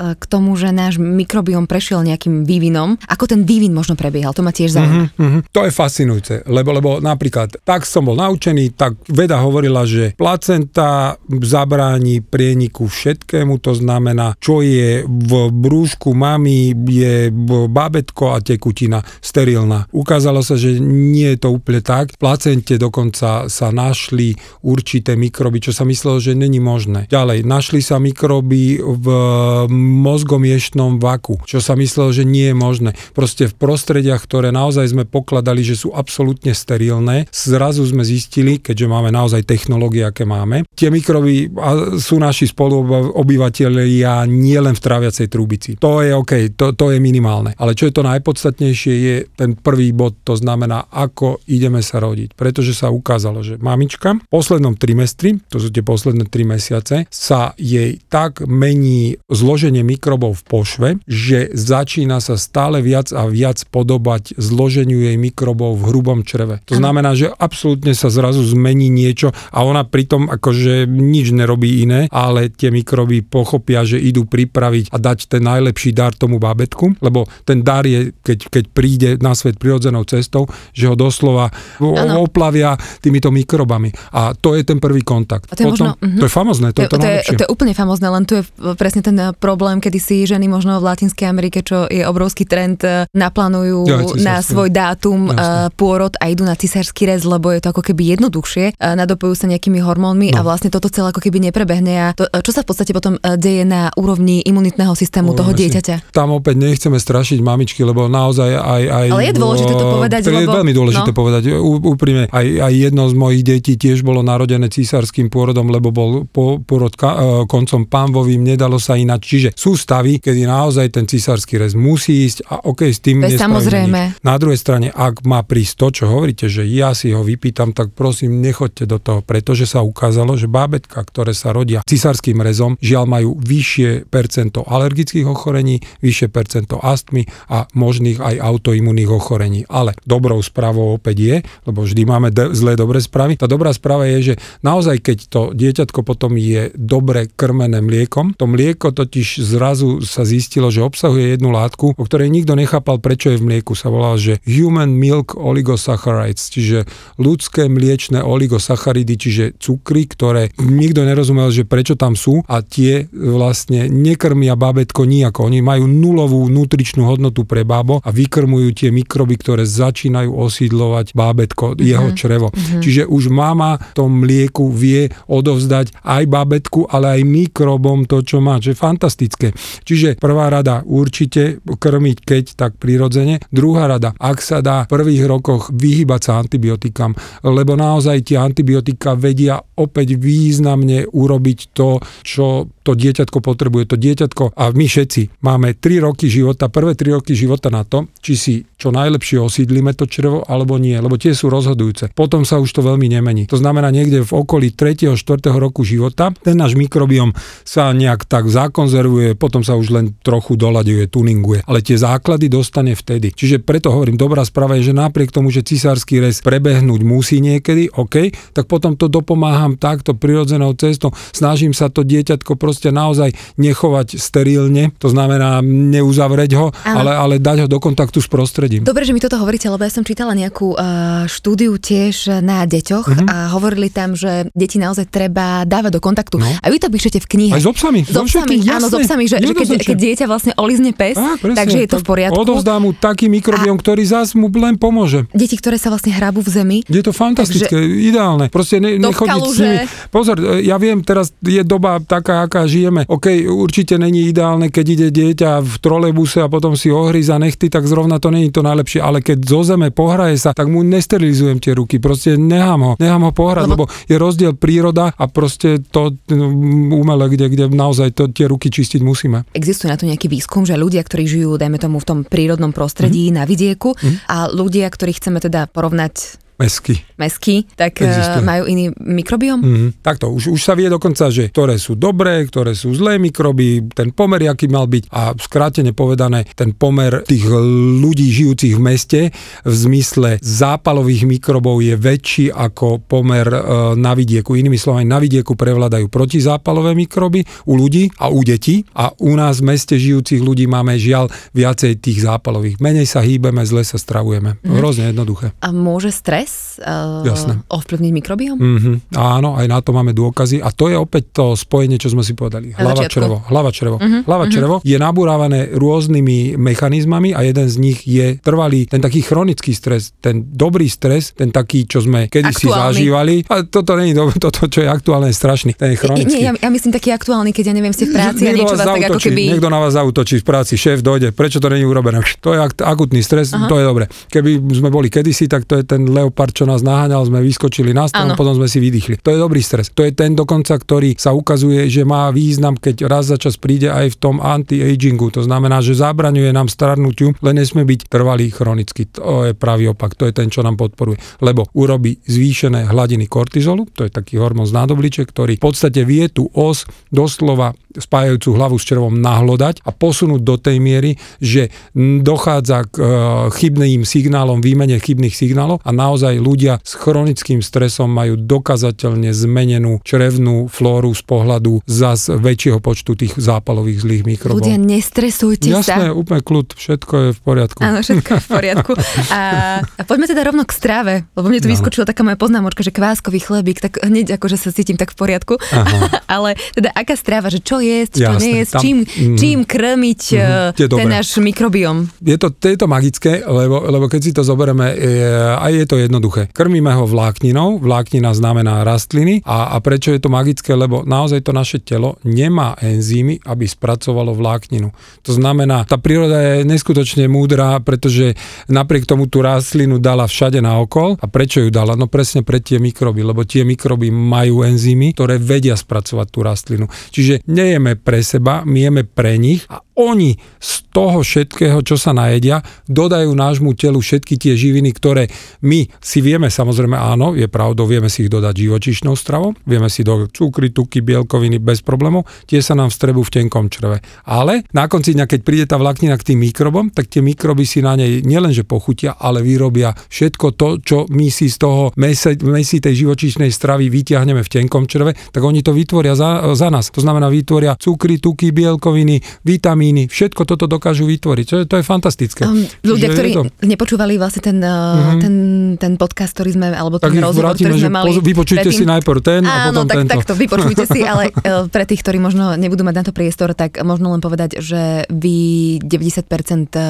k tomu, že náš mikrobióm prešiel nejakým vývinom. Ako ten vývin možno prebiehal? To ma tiež zaujíma.
Mm-hmm. To je fascinujúce, lebo, lebo napríklad tak som bol naučený, tak veda hovorila, že placenta zabráni prieniku všetkému, to znamená, čo je v brúšku mami, je bábetko a tekutina sterilná. Ukázalo sa, že nie je to úplne tak. V placente dokonca sa našli určité mikroby, čo sa myslelo, že není možné. Ďalej, našli sa mikroby v mozgomiešnom vaku, čo sa myslelo, že nie je možné. Proste v prostrediach, ktoré naozaj sme pokladali, že sú absolútne sterilné, zrazu sme zistili, keďže máme naozaj technológie, aké máme, tie mikroby sú naši spoluobyvateľia nielen v tráviacej trubici. To je OK, to, to je minimálne. Ale čo je to najpodstatnejšie, je ten prvý bod, to znamená, ako ideme sa rodiť. Pretože sa ukázalo, že mamička v poslednom trimestri, to sú tie posledné tri mesiace, sa jej tak mení zloženie mikrobov v pošve, že začína sa stále viac a viac podobať zloženiu jej mikrobov v hrubom čreve. To znamená, že absolútne sa zrazu zmení niečo a ona pritom akože nič nerobí iné, ale tie mikroby pochopia, že idú pripraviť a dať ten najlepší dar tomu bábetku, lebo ten dar je, keď, keď príde na svet prirodzenou cestou, že ho doslova ano. oplavia týmito mikrobami. A to je ten prvý kontakt.
A to, je Potom, možno, uh-huh.
to je famozné, to, to, to, to, je,
to je úplne famozné, len tu je presne ten problém, kedy si ženy možno v Latinskej Amerike, čo je obrovský trend, e, naplánujú ja, na svoj dátum Jasne. E, pôrod a idú na cisársky rez, lebo je to ako keby jednoduchšie, e, nadopujú sa nejakými hormónmi no. a vlastne toto celé ako keby neprebehne. A to, čo sa v podstate potom deje na úrovni imunitného systému o, toho jasne. dieťaťa?
Tam opäť nechceme strašiť mamičky, lebo naozaj aj... aj
Ale je dôležité to povedať,
to
lebo...
je veľmi dôležité no. povedať. Úprimne, aj, aj jedno z mojich detí tiež bolo narodené císarským pôrodom, lebo bol pôrod koncom pánvovým, nedalo sa ináč. Čiže sú stavy, kedy naozaj ten císarský rez musí ísť a OK, s tým
to samozrejme.
Nič. Na druhej strane, ak má prísť to, čo hovoríte, že ja si ho vypýtam, tak prosím, nechoďte do toho, pretože sa ukázalo, že bábetka, ktoré sa rodia císarským rezom, žiaľ majú vyššie percento alergických ochorení, vyššie percento astmy a možných aj autoimunných ochorení. Ale dobrou správou opäť je, lebo vždy máme de- zlé dobré správy. Tá dobrá správa je, že naozaj keď to dieťatko potom je dobre krmené mliekom, to mlieko totiž zrazu sa zistilo, že obsahuje jednu látku, o ktorej nikto nechápal, prečo je v mlieku. Sa volá, že human milk oligosaccharides, čiže ľudské mliečne oligosacharidy, čiže cukry, ktoré nikto nerozumel, že prečo tam sú a tie vlastne nekrmia bábetko nijako. Oni majú nulovú nutričnú hodnotu pre bábo a vykrmujú tie mikroby, ktoré začínajú osídlovať bábetko, mm-hmm. jeho črevo. Mm-hmm. Čiže už mama tom mlieku vie odovzdať aj bábetku, ale aj mikrobom to, čo má, čo je fantastické. Čiže prvá rada určite krmiť keď tak prirodzene. Druhá rada, ak sa dá v prvých rokoch vyhybať sa antibiotikám, lebo naozaj tie antibiotika vedia opäť významne urobiť to, čo to dieťatko potrebuje. To dieťatko a my všetci máme 3 roky života, prvé 3 roky života na to, či si čo najlepšie osídlime to črevo alebo nie, lebo tie sú rozhodujúce. Potom sa už to veľmi nemení. To znamená niekde v okolí 3. 4. roku života ten náš mikrobiom sa nejak tak zakonzervuje, potom sa už len trochu doľaďuje, tuninguje. Ale tie základy dostane vtedy. Čiže preto hovorím, dobrá správa je, že napriek tomu, že cisársky rez prebehnúť musí niekedy, OK, tak potom to dopomáham takto prirodzenou cestou. Snažím sa to dieťatko proste naozaj nechovať sterilne, to znamená neuzavrieť ho, ale, ale dať ho do kontaktu s prostredím.
Dobre, že mi toto hovoríte, lebo ja som čítala nejakú uh, štúdiu tiež na deťoch uh-huh. a hovorili tam, že deti naozaj treba dávať do kontaktu. No. A vy to píšete v knihe.
Aj s obsami.
S obsami, áno, s obsami, že, že keď, keď dieťa vlastne olizne pes, Á, takže je to v poriadku.
Odovzdá mu taký mikrobiom, a ktorý zás mu len pomôže.
Deti, ktoré sa vlastne hrábu v zemi.
Je to fantastické, takže ideálne. Proste ne, nechodiť s nimi. Pozor, ja viem, teraz je doba taká, aká žijeme. OK, určite není ideálne, keď ide dieťa v trolejbuse a potom si ohryza nechty, tak zrovna to není to najlepšie. Ale keď zo zeme pohraje sa, tak mu nesterilizujem tie ruky. Proste nechám ho, nechám ho pohrať, lebo, lebo je rozdiel príroda a proste to umele, kde, kde naozaj to, tie ruky čistiť musíme.
Existuje na to nejaký výskum, že ľudia, ktorí žijú, dajme tomu, v tom prírodnom prostredí mm-hmm. na vidieku mm-hmm. a ľudia, ktorí chceme teda porovnať
Mesky.
Mesky, tak eh, Existuje. majú iný mikrobióm? Mm,
takto, už, už sa vie dokonca, že ktoré sú dobré, ktoré sú zlé mikroby, ten pomer, aký mal byť a skrátene povedané, ten pomer tých ľudí žijúcich v meste v zmysle zápalových mikrobov je väčší ako pomer e, na vidieku. Inými slovami, na vidieku prevládajú protizápalové mikroby u ľudí a u detí a u nás v meste žijúcich ľudí máme žiaľ viacej tých zápalových. Menej sa hýbeme, zle sa stravujeme. Mm. Hrozne jednoduché.
A môže stres stres uh,
Jasné.
ovplyvniť mikrobióm?
Mhm, áno, aj na to máme dôkazy. A to je opäť to spojenie, čo sme si povedali. Hlava, črevo. Hlava, črevo.
Mhm,
Hlava,
mhm.
črevo je nabúrávané rôznymi mechanizmami a jeden z nich je trvalý, ten taký chronický stres, ten dobrý stres, ten taký, čo sme kedysi
Aktuálny.
zažívali. A toto je dobré, toto, čo je aktuálne, je strašný. Ten je chronický.
Nie, ja, ja myslím taký aktuálny, keď ja neviem, ste v práci a
Niekto
niečo vás tak ako keby...
Niekto na vás zautočí v práci, šéf dojde, prečo to není urobené? To je ak- akutný stres,
Aha.
to je dobre. Keby sme boli kedysi, tak to je ten leopard, čo nás naháňal, sme vyskočili na strom,
Áno.
potom sme si vydýchli. To je dobrý stres. To je ten dokonca, ktorý sa ukazuje, že má význam, keď raz za čas príde aj v tom anti-agingu. To znamená, že zabraňuje nám starnutiu, len nesmie byť trvalý chronický. To je pravý opak, to je ten, čo nám podporuje. Lebo urobí zvýšené hladiny kortizolu, to je taký hormón z nádobliček, ktorý v podstate vie tú os doslova spájajúcu hlavu s červom nahlodať a posunúť do tej miery, že dochádza k e, chybným signálom, výmene chybných signálov a naozaj ľudia s chronickým stresom majú dokazateľne zmenenú črevnú flóru z pohľadu zas väčšieho počtu tých zápalových zlých mikrobov.
Ľudia, nestresujte
Jasné,
sa.
úplne kľud, všetko je v poriadku.
Áno, všetko je v poriadku. A, a poďme teda rovno k strave, lebo mne tu
Áno.
vyskočila taká moja poznámočka, že kváskový chlebík, tak hneď akože sa cítim tak v poriadku.
Aha.
Ale teda aká strava, že čo jesť, čo
Jasné,
nejesť,
tam-
čím,
mhm.
čím krmiť
je
ten
dobré.
náš mikrobióm.
Je to, to je to magické, lebo, lebo keď si to zoberieme, aj je to jednoduché. Krmíme ho vlákninou, vláknina znamená rastliny a, a prečo je to magické, lebo naozaj to naše telo nemá enzymy, aby spracovalo vlákninu. To znamená, tá príroda je neskutočne múdra, pretože napriek tomu tú rastlinu dala všade naokol. A prečo ju dala? No presne pre tie mikroby, lebo tie mikroby majú enzymy, ktoré vedia spracovať tú rastlinu. Čiže nejeme pre seba, my jeme pre nich a oni z toho všetkého, čo sa najedia, dodajú nášmu telu všetky tie živiny, ktoré my si vieme, samozrejme áno, je pravdou, vieme si ich dodať živočíšnou stravou, vieme si do cukry, tuky, bielkoviny bez problémov, tie sa nám vstrebujú v tenkom čreve. Ale na konci dňa, keď príde tá vláknina k tým mikrobom, tak tie mikroby si na nej nielenže pochutia, ale vyrobia všetko to, čo my si z toho mesi tej živočíšnej stravy vyťahneme v tenkom čreve, tak oni to vytvoria za, za nás. To znamená, vytvoria cukry, tuky, bielkoviny, vitamíny, všetko toto dokážu vytvoriť. To je, to je fantastické.
Um, ľudia,
Čiže
ktorí
to-
nepočúvali vlastne ten, uh, ten, ten podcast, ktorý sme, alebo ten
tak
rozhovor,
vrátime,
ktorý sme mali
poz- vypočujte
predtým.
si najprv ten a
Áno,
potom
tak,
tento.
takto, vypočujte si, ale uh, pre tých, ktorí možno nebudú mať na to priestor, tak možno len povedať, že vy 90% uh,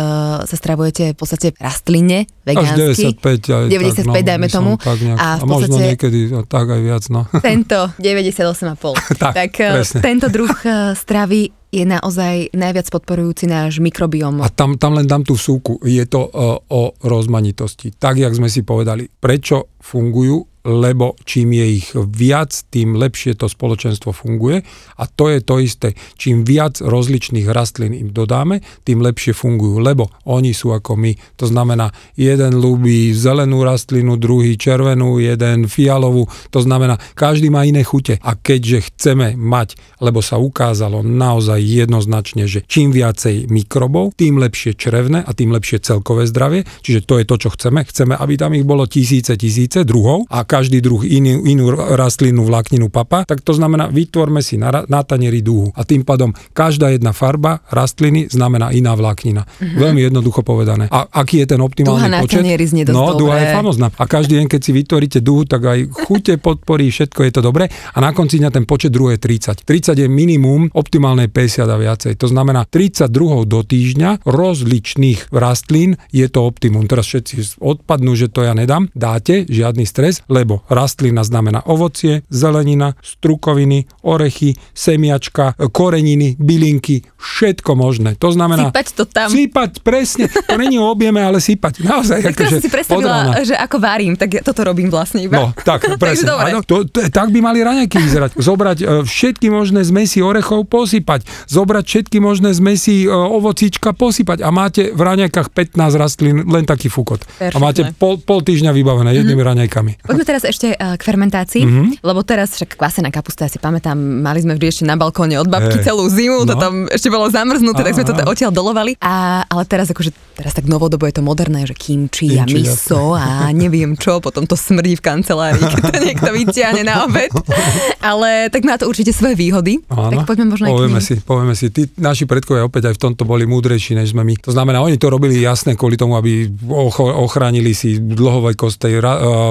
sa stravujete v podstate rastline,
Až
vegánsky.
95, aj
95
tak, no,
dajme
by som
tomu.
Tak nejak,
A
a,
v
možno
podstate-
niekedy tak aj viac. No.
Tento 98,5.
Tak,
tak
presne.
tento druh stravy je naozaj najviac podporujúci náš mikrobióm.
A tam, tam len dám tú súku. Je to uh, o rozmanitosti. Tak, jak sme si povedali. Prečo fungujú? Lebo čím je ich viac, tým lepšie to spoločenstvo funguje. A to je to isté. Čím viac rozličných rastlín im dodáme, tým lepšie fungujú. Lebo oni sú ako my. To znamená, jeden ľúbi zelenú rastlinu, druhý červenú, jeden fialovú. To znamená, každý má iné chute. A keďže chceme mať, lebo sa ukázalo naozaj jednoznačne, že čím viacej mikrobov, tým lepšie črevné a tým lepšie celkové zdravie. Čiže to je to, čo chceme. Chceme, aby tam ich bolo tisíce, tisíce druhov a každý druh inú, inú rastlinu, vlákninu papa, tak to znamená, vytvorme si na, na tanieri dúhu. A tým pádom každá jedna farba rastliny znamená iná vláknina. Mm-hmm. Veľmi jednoducho povedané. A aký je ten optimálny
Dúha na
počet?
tanieri znie dosť
no, dúha je
dobre.
famozná. A každý deň, keď si vytvoríte dúhu, tak aj chute podporí, všetko je to dobré. A na konci dňa ten počet druhé 30. 30 je minimum optimálnej 50 a viacej. To znamená 30 druhov do týždňa rozličných rastlín je to optimum. Teraz všetci odpadnú, že to ja nedám. Dáte, žiadny stres, lebo rastlina znamená ovocie, zelenina, strukoviny, orechy, semiačka, koreniny, bylinky, všetko možné. To znamená...
Sypať to tam.
Sypať, presne. To není o objeme, ale sypať. Naozaj.
Tak
akože
si predstavila, že ako varím, tak ja toto robím vlastne iba.
No, tak, presne. Áno, to, to, tak by mali raňajky vyzerať. Zobrať e, všetky možné zmesi orechov, posypať. Zobrať všetky možné zmesi e, ovocíčka, posypať. A máte v raňajkách 15 rastlín, len taký fukot. A
Perfektné.
máte pol, pol týždňa vybavené jednými raňajkami.
Poďme teraz ešte uh, k fermentácii, mm-hmm. lebo teraz však kvasená kapusta, ja si pamätám, mali sme vždy ešte na balkóne od babky hey. celú zimu, no. to tam ešte bolo zamrznuté, tak sme to odtiaľ dolovali. A, ale teraz akože, teraz tak novodobo je to moderné, že kimči, a miso a neviem čo, potom to smrdí v kancelárii, keď to niekto vyťahne na obed. Ale tak má to určite svoje výhody. Áno. Tak poďme možno
povieme si, povieme si. Tí, naši predkovia opäť aj v tomto boli múdrejší než sme my. To znamená, oni to robili jasné kvôli tomu, aby ochránili si dlhovekosť tej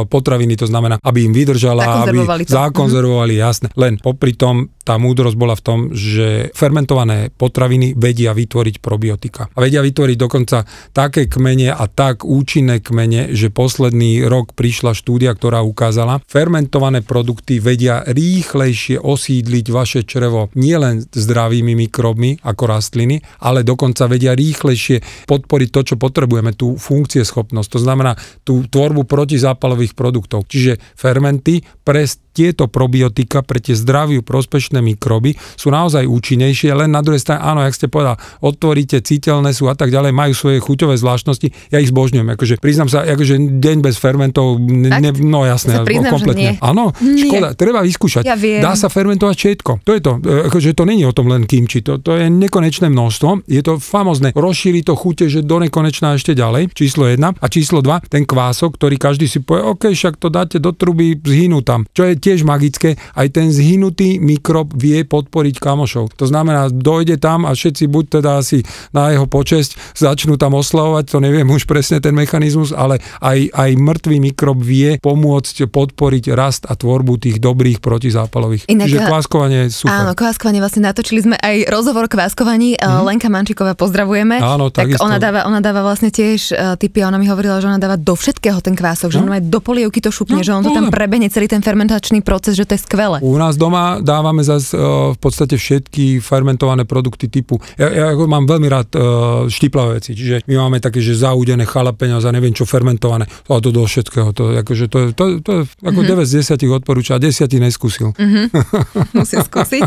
potraviny, to znamená, aby im vydržala, aby to. zakonzervovali, mm-hmm. jasné. Len popri tom tá múdrosť bola v tom, že fermentované potraviny vedia vytvoriť probiotika. A vedia vytvoriť dokonca také kmene a tak účinné kmene, že posledný rok prišla štúdia, ktorá ukázala, fermentované produkty vedia rýchlejšie osídliť vaše črevo nielen zdravými mikrobmi ako rastliny, ale dokonca vedia rýchlejšie podporiť to, čo potrebujeme, tú funkcieschopnosť. To znamená tú tvorbu protizápalových produktov. Čiže fermenty pre tieto probiotika pre tie zdraviu prospešné mikroby sú naozaj účinnejšie, len na druhej strane, áno, jak ste povedal, otvoríte, citeľné sú a tak ďalej, majú svoje chuťové zvláštnosti, ja ich zbožňujem, akože priznám sa, akože deň bez fermentov, ne, no jasné,
ja priznám, kompletne.
Áno, škoda, treba vyskúšať.
Ja viem.
Dá sa fermentovať všetko. To je to, e, akože to není o tom len kimči, to, to je nekonečné množstvo, je to famozne, rozšíri to chute, že do nekonečná ešte ďalej, číslo 1 a číslo 2, ten kvások, ktorý každý si povie, OK, však to dáte do truby, zhynú tam. Čo je tiež magické, aj ten zhynutý mikrob vie podporiť kamošov. To znamená, dojde tam a všetci buď teda asi na jeho počesť začnú tam oslavovať, to neviem už presne ten mechanizmus, ale aj, aj mŕtvý mikrob vie pomôcť podporiť rast a tvorbu tých dobrých protizápalových. Inak, Čiže kváskovanie je super.
Áno, kváskovanie vlastne natočili sme aj rozhovor kváskovaní. Mm-hmm. Lenka Mančiková, pozdravujeme.
Áno,
tak ona dáva, ona dáva vlastne tiež uh, typy, ona mi hovorila, že ona dáva do všetkého ten kvások, no. že ona aj do polievky to šupne, no, že on to tam prebehne celý ten fermentačný proces, že to je skvelé.
U nás doma dávame zase uh, v podstate všetky fermentované produkty typu, ja, ja mám veľmi rád uh, štiplavé veci, čiže my máme také, že zaúdené chalapeňa za neviem čo fermentované, a to do všetkého, to, akože to, to, to, to ako mm-hmm. 9 z 10 odporúča, a 10 neskúsil.
Mm-hmm. Musím skúsiť.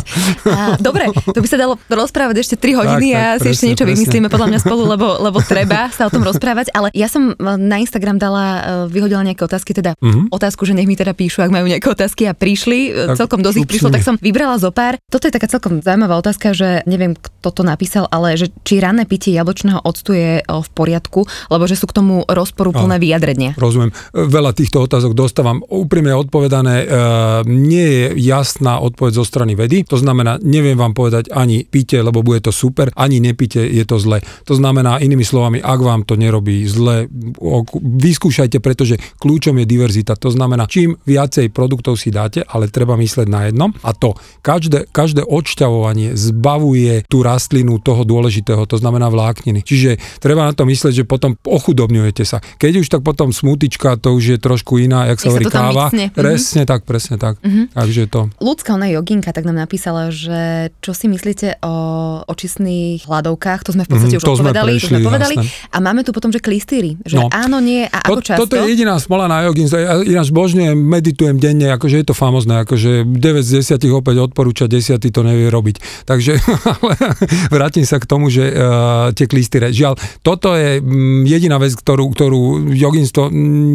A, dobre, to by sa dalo rozprávať ešte 3 hodiny tak, tak, a si presne, ešte niečo presne. vymyslíme podľa mňa spolu, lebo, lebo treba sa o tom rozprávať, ale ja som na Instagram dala, vyhodila nejaké otázky, teda mm-hmm. otázku, že nech mi teda píšu, ak majú nejaké otázky a prišli prišli, tak, celkom dosť ich prišlo, tak som vybrala zo pár. Toto je taká celkom zaujímavá otázka, že neviem, kto to napísal, ale že či ranné pitie jablčného octu je v poriadku, lebo že sú k tomu rozporúplné vyjadrenia.
Rozumiem. Veľa týchto otázok dostávam. Úprimne odpovedané, e, nie je jasná odpoveď zo strany vedy. To znamená, neviem vám povedať ani pite, lebo bude to super, ani nepite, je to zle. To znamená, inými slovami, ak vám to nerobí zle, vyskúšajte, pretože kľúčom je diverzita. To znamená, čím viacej produktov si dáte, ale treba mysleť na jednom a to každé, každé odšťavovanie zbavuje tú rastlinu toho dôležitého, to znamená vlákniny. Čiže treba na to mysleť, že potom ochudobňujete sa. Keď už tak potom smutička, to už je trošku iná, jak sa hovorí káva. Mhm. Presne mm-hmm. tak, presne tak. Mm-hmm. Takže to.
Ľudská, ona joginka, tak nám napísala, že čo si myslíte o očistných hladovkách, to sme v podstate mm-hmm, už to odpovedali, sme prešli, to sme povedali. Jasné. A máme tu potom, že klistýry, že no. áno, nie a ako to, často.
Toto je jediná smola na jogin, ja ináč božne meditujem denne, akože je to famózne, akože 9 z 10 opäť odporúča, 10 to nevie robiť. Takže ale vrátim sa k tomu, že uh, tie klístyre. Žiaľ, toto je um, jediná vec, ktorú, ktorú joginstvo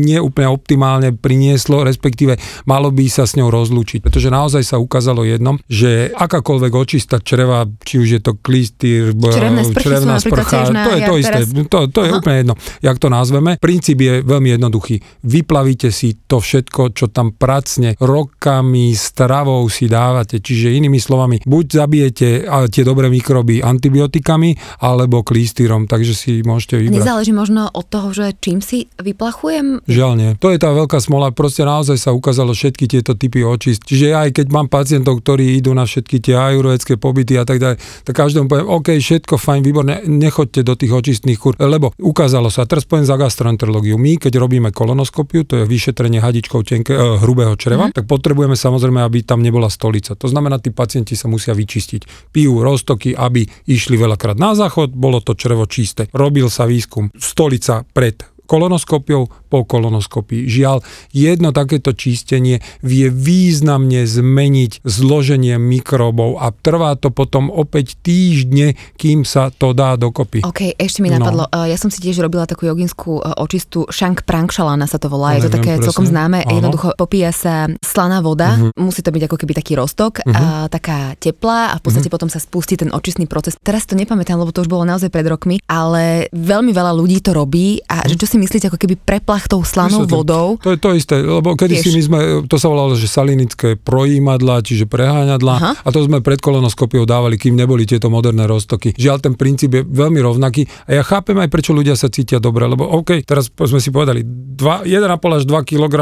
neúplne optimálne prinieslo, respektíve malo by sa s ňou rozlúčiť, pretože naozaj sa ukázalo jedno, že akákoľvek očista čreva, či už je to klístyr,
črevná sprcha,
to je to isté, to, to je úplne jedno, jak to nazveme. Princíp je veľmi jednoduchý. Vyplavíte si to všetko, čo tam pracne roka liekami, stravou si dávate. Čiže inými slovami, buď zabijete tie dobré mikroby antibiotikami, alebo klístyrom, takže si môžete vybrať.
Nezáleží možno od toho, že čím si vyplachujem?
Žiaľ nie. To je tá veľká smola. Proste naozaj sa ukázalo všetky tieto typy očist. Čiže aj keď mám pacientov, ktorí idú na všetky tie ajurvedské pobyty a tak ďalej, tak každému poviem, OK, všetko fajn, výborne, nechoďte do tých očistných kur, lebo ukázalo sa, teraz poviem za gastroenterológiu. My, keď robíme kolonoskopiu, to je vyšetrenie hadičkou tenké, eh, hrubého čreva, mm. Tak potrebujeme samozrejme, aby tam nebola stolica. To znamená, tí pacienti sa musia vyčistiť. Pijú roztoky, aby išli veľakrát na záchod, bolo to črevo čisté. Robil sa výskum. Stolica pred kolonoskópiou po kolonoskopii. Žiaľ, jedno takéto čistenie vie významne zmeniť zloženie mikrobov a trvá to potom opäť týždne, kým sa to dá dokopy.
OK, ešte mi napadlo, no. ja som si tiež robila takú joginskú e, očistú Shank Prankšalana sa to volá, je to také presne. celkom známe, Áno. jednoducho popíja sa slaná voda, uh-huh. musí to byť ako keby taký roztok, uh-huh. a taká teplá a v podstate uh-huh. potom sa spustí ten očistný proces. Teraz to nepamätám, lebo to už bolo naozaj pred rokmi, ale veľmi veľa ľudí to robí a uh-huh. že čo si myslíte, ako keby preplach tou slanou Myslím, vodou?
To je to isté, lebo kedy si my sme, to sa volalo, že salinické projímadla, čiže preháňadla Aha. a to sme pred kolonoskopiou dávali, kým neboli tieto moderné roztoky. Žiaľ, ten princíp je veľmi rovnaký a ja chápem aj, prečo ľudia sa cítia dobre, lebo OK, teraz sme si povedali, 1,5 až 2 kg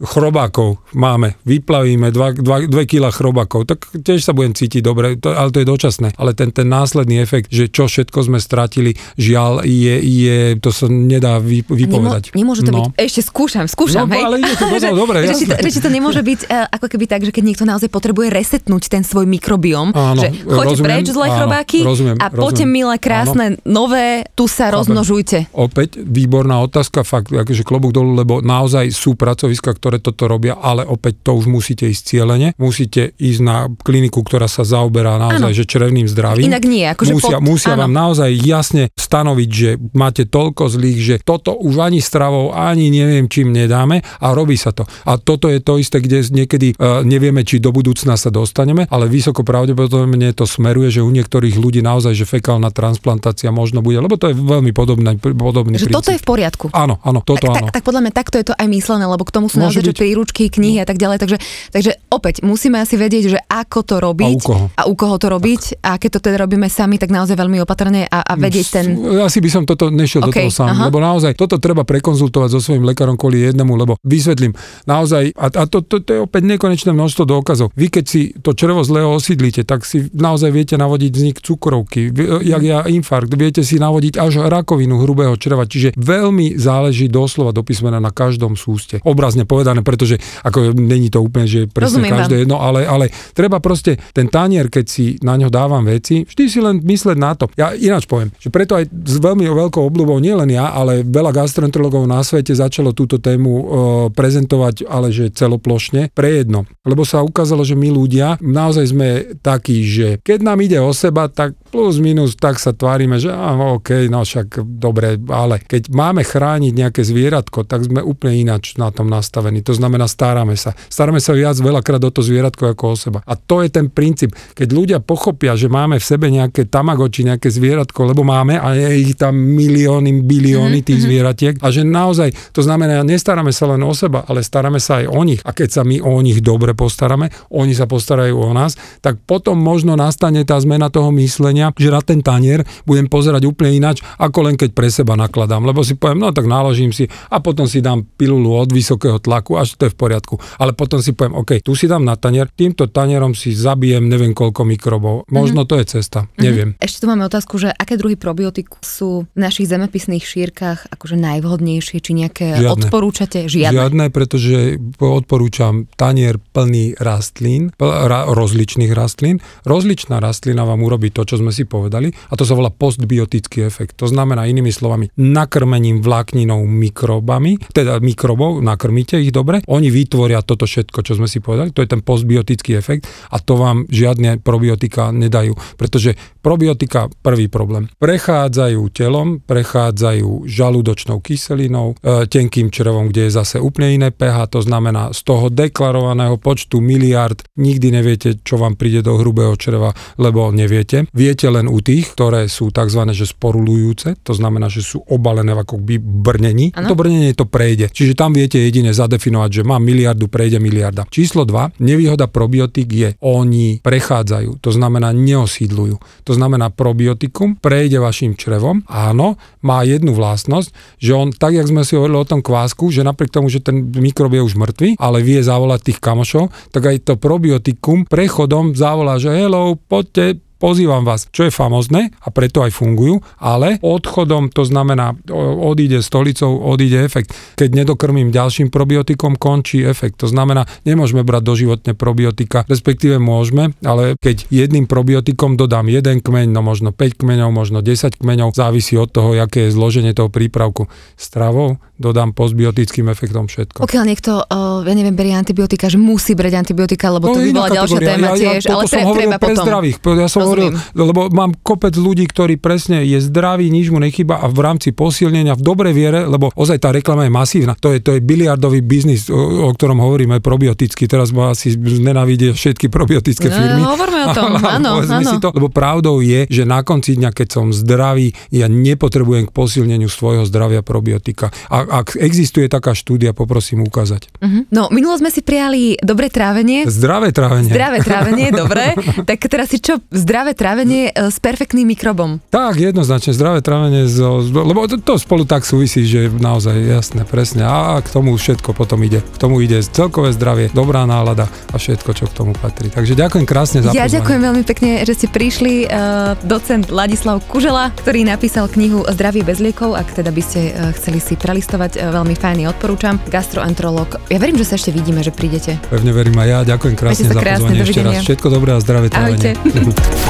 chrobákov máme, vyplavíme 2, 2, 2 kg chrobákov, tak tiež sa budem cítiť dobre, to, ale to je dočasné. Ale ten, ten následný efekt, že čo všetko sme stratili, žiaľ, je, je to sa nedá vy, vypovedať.
Nemo, nemôže to no. byť, ešte skúšam, skúšam,
no,
hej.
ale ide to potom, dobre,
že, to, že to nemôže byť uh, ako keby tak, že keď niekto naozaj potrebuje resetnúť ten svoj mikrobióm, áno, že choďte preč zlé chrobáky
rozumiem,
a poďte milé, krásne, áno. nové, tu sa rozmnožujte.
Opäť výborná otázka, fakt, akože klobúk dolu, lebo naozaj sú pracoviska, ktoré toto robia, ale opäť to už musíte ísť cieľene, musíte ísť na kliniku, ktorá sa zaoberá naozaj, že črevným zdravím.
Inak nie, akože
musia,
pod,
musia vám naozaj jasne stanoviť, že máte toľko zlých, že toto už ani stravou, ani neviem čím nedáme a robí sa to. A toto je to isté, kde niekedy uh, nevieme, či do budúcna sa dostaneme, ale vysoko pravdepodobne to smeruje, že u niektorých ľudí naozaj, že fekálna transplantácia možno bude, lebo to je veľmi podobný, podobný
že princíp. toto je v poriadku.
Áno, áno, toto
tak,
áno.
Tak, tak podľa mňa takto je to aj myslené, lebo k tomu sú naozaj že príručky, knihy no. a tak ďalej. Takže, takže opäť musíme asi vedieť, že ako to robiť
a u koho,
a u koho to robiť tak. a keď to teda robíme sami, tak naozaj veľmi opatrne a, a vedieť ten...
Asi by som toto nešiel okay, do toho sám, aha. lebo naozaj toto treba prekonzultovať so svojím lekárom kvôli jednému, lebo vysvetlím, naozaj, a, a to, to, to je opäť nekonečné množstvo dôkazov. Vy keď si to črevo zlého osídlite, tak si naozaj viete navodiť vznik cukrovky, jak ja infarkt, viete si navodiť až rakovinu hrubého čreva, čiže veľmi záleží doslova do písmena na každom súste. Obrazne povedané, pretože ako není to úplne, že presne Rozumiem každé jedno, ale, ale treba proste ten tanier, keď si na ňo dávam veci, vždy si len mysleť na to. Ja ináč poviem, že preto aj s veľmi veľkou obľubou, nielen ja, ale veľa gastroenterologov na svete začalo túto tému e, prezentovať, ale že celoplošne, pre jedno. Lebo sa ukázalo, že my ľudia naozaj sme takí, že keď nám ide o seba, tak plus minus tak sa tvárime, že á, OK, no však dobre, ale keď máme chrániť nejaké zvieratko, tak sme úplne ináč na tom nastavení. To znamená, staráme sa. Staráme sa viac veľakrát o to zvieratko ako o seba. A to je ten princíp. Keď ľudia pochopia, že máme v sebe nejaké tamagoči, nejaké zvieratko, lebo máme a je ich tam milióny, bilióny mm-hmm. tých zvieratiek a že naozaj, to znamená, nestaráme sa len o seba, ale staráme sa aj o nich. A keď sa my o nich dobre postaráme, oni sa postarajú o nás, tak potom možno nastane tá zmena toho myslenia myslenia, že na ten tanier budem pozerať úplne ináč, ako len keď pre seba nakladám. Lebo si poviem, no tak naložím si a potom si dám pilulu od vysokého tlaku, až to je v poriadku. Ale potom si poviem, OK, tu si dám na tanier, týmto tanierom si zabijem neviem koľko mikrobov. Možno mm-hmm. to je cesta, mm-hmm. neviem.
Ešte tu máme otázku, že aké druhy probiotik sú v našich zemepisných šírkach akože najvhodnejšie, či nejaké Žiadne. odporúčate? Žiadne.
Žiadne, pretože odporúčam tanier plný rastlín, rozličných rastlín. Rozličná rastlina vám urobí to, čo sme sme si povedali, a to sa volá postbiotický efekt. To znamená inými slovami, nakrmením vlákninou mikrobami, teda mikrobov, nakrmíte ich dobre, oni vytvoria toto všetko, čo sme si povedali, to je ten postbiotický efekt a to vám žiadne probiotika nedajú, pretože probiotika, prvý problém, prechádzajú telom, prechádzajú žalúdočnou kyselinou, e, tenkým črevom, kde je zase úplne iné pH, to znamená z toho deklarovaného počtu miliard nikdy neviete, čo vám príde do hrubého čreva, lebo neviete. Viete len u tých, ktoré sú tzv. že sporulujúce, to znamená, že sú obalené ako by brnení. Ano. To brnenie to prejde. Čiže tam viete jedine zadefinovať, že má miliardu, prejde miliarda. Číslo 2, nevýhoda probiotik je, oni prechádzajú, to znamená neosídlujú. To znamená probiotikum prejde vašim črevom, áno, má jednu vlastnosť, že on, tak jak sme si hovorili o tom kvásku, že napriek tomu, že ten mikrob je už mŕtvý, ale vie zavolať tých kamošov, tak aj to probiotikum prechodom zavolá, že hello, poďte, pozývam vás, čo je famozne a preto aj fungujú, ale odchodom, to znamená, odíde stolicou, odíde efekt. Keď nedokrmím ďalším probiotikom, končí efekt. To znamená, nemôžeme brať doživotne probiotika, respektíve môžeme, ale keď jedným probiotikom dodám jeden kmeň, no možno 5 kmeňov, možno 10 kmeňov, závisí od toho, aké je zloženie toho prípravku. Stravou dodám postbiotickým efektom všetko.
Pokiaľ niekto, uh, ja neviem, berie antibiotika, že musí brať antibiotika, lebo
No,
to by bola ďalšia téma
ja,
tiež,
ja,
ale
toto som
tre, treba
pre
potom.
zdravých. Ja som hovoril, lebo mám kopec ľudí, ktorí presne je zdravý, nič mu nechyba a v rámci posilnenia v dobrej viere, lebo ozaj tá reklama je masívna. To je, to je biliardový biznis, o, o ktorom hovoríme, probiotický. Teraz ma asi nenávidia všetky probiotické
No,
firmy.
hovorme o tom, áno, áno.
To, lebo pravdou je, že na konci dňa, keď som zdravý, ja nepotrebujem k posilneniu svojho zdravia probiotika. A ak existuje taká štúdia, poprosím ukázať.
Mhm. No, minulo sme si prijali dobré trávenie.
Zdravé trávenie.
Zdravé trávenie, dobre. Tak teraz si čo? Zdravé trávenie e, s perfektným mikrobom.
Tak, jednoznačne zdravé trávenie, zo, lebo to, to spolu tak súvisí, že naozaj jasné, presne. A k tomu všetko potom ide. K tomu ide celkové zdravie, dobrá nálada a všetko, čo k tomu patrí. Takže ďakujem krásne za
Ja
pozvanie.
ďakujem veľmi pekne, že ste prišli. Uh, docent Ladislav Kužela, ktorý napísal knihu Zdravie bez liekov, ak teda by ste uh, chceli si prelistovať, veľmi fajný, odporúčam. Gastroenterolog. Ja verím, že sa ešte vidíme, že prídete.
Pevne verím aj ja. Ďakujem krásne za
krásne,
pozvanie ešte raz. Všetko dobré a zdravé
Ahojte.